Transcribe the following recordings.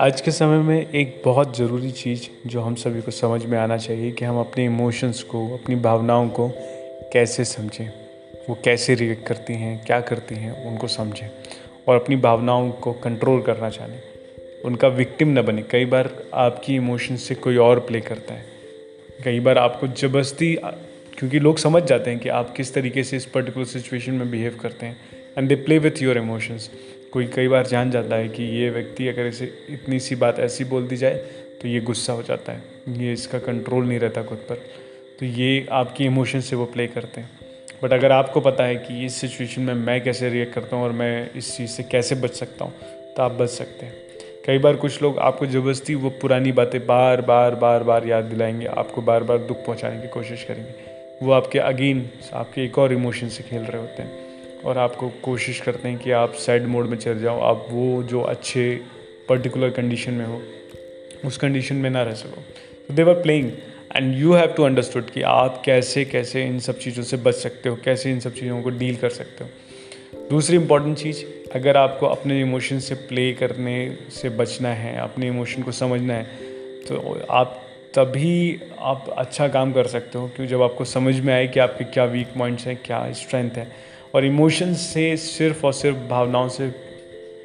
आज के समय में एक बहुत ज़रूरी चीज़ जो हम सभी को समझ में आना चाहिए कि हम अपने इमोशंस को, अपनी भावनाओं को कैसे समझें, वो कैसे रिएक्ट करती हैं, क्या करती हैं, उनको समझें और अपनी भावनाओं को कंट्रोल करना चाहें। उनका विक्टिम न बने। कई बार आपकी इमोशंस से कोई और प्ले करता है। कई बार आपको ज़बरदस्ती, क्योंकि लोग समझ जाते हैं कि आप किस तरीके से इस पर्टिकुलर सिचुएशन में बिहेव करते हैं। And they play with your emotions कोई कई बार जान जाता है कि ये व्यक्ति अगर इसे इतनी सी बात ऐसी बोल दी जाए तो ये गुस्सा हो जाता है। ये इसका कंट्रोल नहीं रहता खुद पर। तो ये आपकी इमोशन से वो प्ले करते हैं। बट अगर आपको पता है कि इस सिचुएशन में मैं कैसे रिएक्ट करता हूँ और मैं इस चीज़ से कैसे बच सकता हूँ तो आप बच सकते हैं। कई बार कुछ लोग आपको ज़बरदस्ती वो पुरानी बातें बार बार बार बार याद दिलाएँगे, आपको बार बार दुख पहुँचाने की कोशिश करेंगे। वो आपके अगेन, आपके एक और इमोशन से खेल रहे होते हैं। और आपको कोशिश करते हैं कि आप सैड मोड में चल जाओ, आप वो जो अच्छे पर्टिकुलर कंडीशन में हो, उस कंडीशन में ना रह सको। They were playing and you have to understood कि आप कैसे कैसे इन सब चीज़ों से बच सकते हो, कैसे इन सब चीज़ों को डील कर सकते हो। दूसरी इंपॉर्टेंट चीज़, अगर आपको अपने इमोशन से प्ले करने से बचना है, अपने इमोशन को समझना है तो आप तभी आप अच्छा काम कर सकते हो क्योंकि जब आपको समझ में आए कि आपके क्या वीक पॉइंट्स हैं, क्या स्ट्रेंथ है और इमोशंस से सिर्फ़ और सिर्फ़ भावनाओं से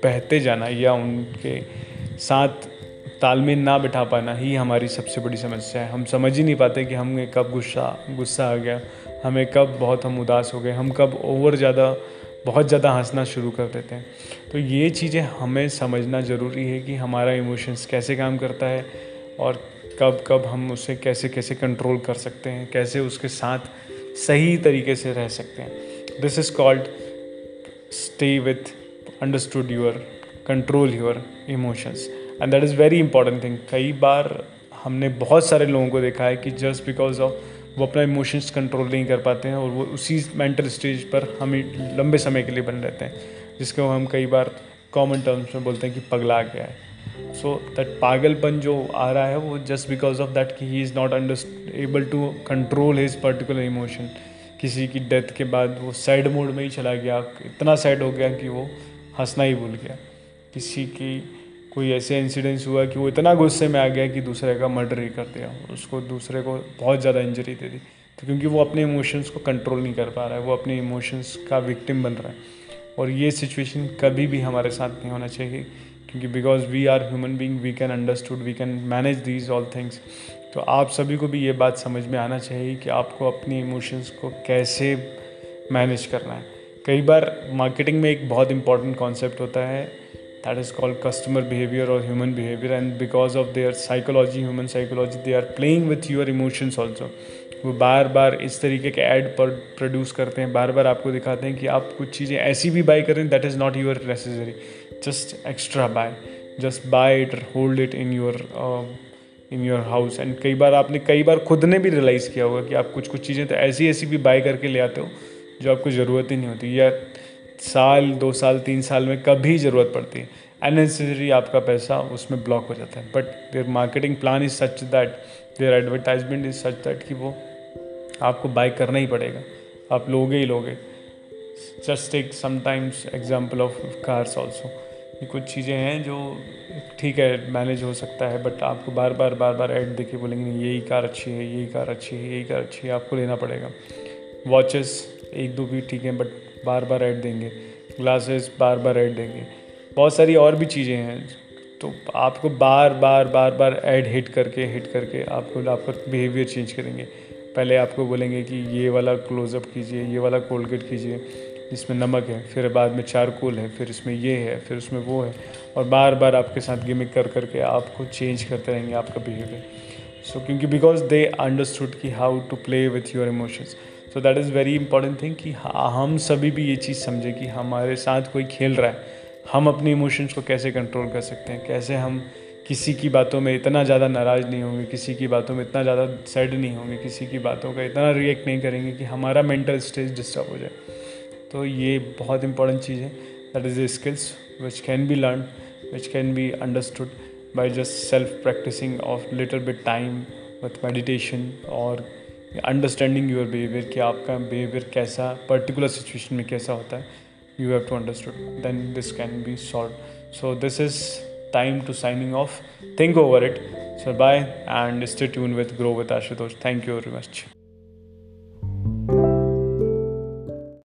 बहते जाना या उनके साथ तालमेल ना बिठा पाना ही हमारी सबसे बड़ी समस्या है। हम समझ ही नहीं पाते कि हमें कब गुस्सा गुस्सा आ गया, हमें कब बहुत हम उदास हो गए, हम कब ओवर ज़्यादा, बहुत ज़्यादा हंसना शुरू कर देते हैं। तो ये चीज़ें हमें समझना ज़रूरी है कि हमारा इमोशंस कैसे काम करता है और कब कब हम उसे कैसे कैसे कंट्रोल कर सकते हैं, कैसे उसके साथ सही तरीके से रह सकते हैं। This is called stay with, understood your, control your emotions. And that is very important thing कई बार हमने बहुत सारे लोगों को देखा है कि जस्ट बिकॉज़ ऑफ़ वो अपना इमोशंस कंट्रोल नहीं कर पाते हैं और वो उसी मेंटल स्टेज पर हम लंबे समय के लिए बन रहते हैं, जिसको हम कई बार कॉमन टर्म्स में बोलते हैं कि पगला गया है। सो दैट पागलपन जो आ रहा है वो जस्ट बिकॉज़ ऑफ़ दैट कि he is not under able to control his particular emotion किसी की डेथ के बाद वो सैड मोड में ही चला गया। इतना सैड हो गया कि वो हंसना ही भूल गया। किसी की कोई ऐसे इंसिडेंस हुआ कि वो इतना गुस्से में आ गया कि दूसरे का मर्डर ही कर दिया। उसको दूसरे को बहुत ज़्यादा इंजरी दे दी। तो क्योंकि वो अपने इमोशंस को कंट्रोल नहीं कर पा रहा है, वो अपने इमोशंस का विक्टिम बन रहा है। और ये सिचुएशन कभी भी हमारे साथ नहीं होना चाहिए। क्योंकि because we are human being we can understood we can manage these all things तो आप सभी को भी ये बात समझ में आना चाहिए कि आपको अपने इमोशंस को कैसे मैनेज करना है। कई बार मार्केटिंग में एक बहुत इंपॉर्टेंट कॉन्सेप्ट होता है that is called customer behaviour और human behaviour and because of their psychology human psychology they are playing with your emotions also वो बार बार इस तरीके के एड पर प्रोड्यूस करते हैं बार बार आपको दिखाते हैं कि आप कुछ चीज़ें ऐसी भी बाई करें that is not your necessary just extra buy just buy it hold it in your in your house and कई बार आपने, कई बार खुद ने भी रियलाइज़ किया होगा कि आप कुछ कुछ चीज़ें तो ऐसी ऐसी भी बाय करके ले आते हो जो आपको ज़रूरत ही नहीं होती। या साल, दो साल, तीन साल में कभी ज़रूरत पड़ती है। अननेसेसरी आपका पैसा उसमें ब्लॉक हो जाता है। But their marketing plan is such that their advertisement is such that कि वो आपको बाय करना ही पड़ेगा। आप लोगे ही लोगे। Just take sometimes example of cars also ये कुछ चीज़ें हैं जो ठीक है मैनेज हो सकता है बट आपको बार बार बार बार ऐड देखे बोलेंगे, नहीं, यही कार अच्छी है, यही कार अच्छी है, यही कार अच्छी है, आपको लेना पड़ेगा। वॉचेस एक, दो भी ठीक है बट बार बार ऐड देंगे। ग्लासेस बार बार ऐड देंगे। बहुत सारी और भी चीज़ें हैं तो आपको बार बार बार बार ऐड हिट करके हिट करके आपको, आपका बिहेवियर चेंज करेंगे। पहले आपको बोलेंगे कि ये वाला क्लोज़अप कीजिए, ये वाला कोलगेट कीजिए। जिसमें नमक है, फिर बाद में चारकोल है, फिर इसमें ये है, फिर उसमें वो है। और बार बार आपके साथ गिमिक कर करके आपको चेंज करते रहेंगे आपका बिहेवियर सो क्योंकि बिकॉज़ दे अंडरस्टूड कि how to play with your emotions so that is very important thing कि हम सभी भी ये चीज़ समझें कि हमारे साथ कोई खेल रहा है। हम अपने इमोशंस को कैसे कंट्रोल कर सकते हैं? कैसे हम किसी की बातों में इतना ज़्यादा नाराज़ नहीं होंगे? किसी की बातों में इतना ज़्यादा सैड नहीं होंगे? किसी की बातों का इतना रिएक्ट नहीं करेंगे कि हमारा मेंटल स्टेज डिस्टर्ब हो जाए। तो ये बहुत इंपॉर्टेंट चीज़ है. That is the skills which can be learn which can be understood by just self practising of little bit time with meditation और अंडरस्टैंडिंग योर बिहेवियर कि आपका बिहेवियर कैसा पर्टिकुलर सिचुएशन में कैसा होता है. You have to understood then this can be solve so this is time to signing of think over it So bye and stay tuned with Grow with Ashutosh. Thank you very much.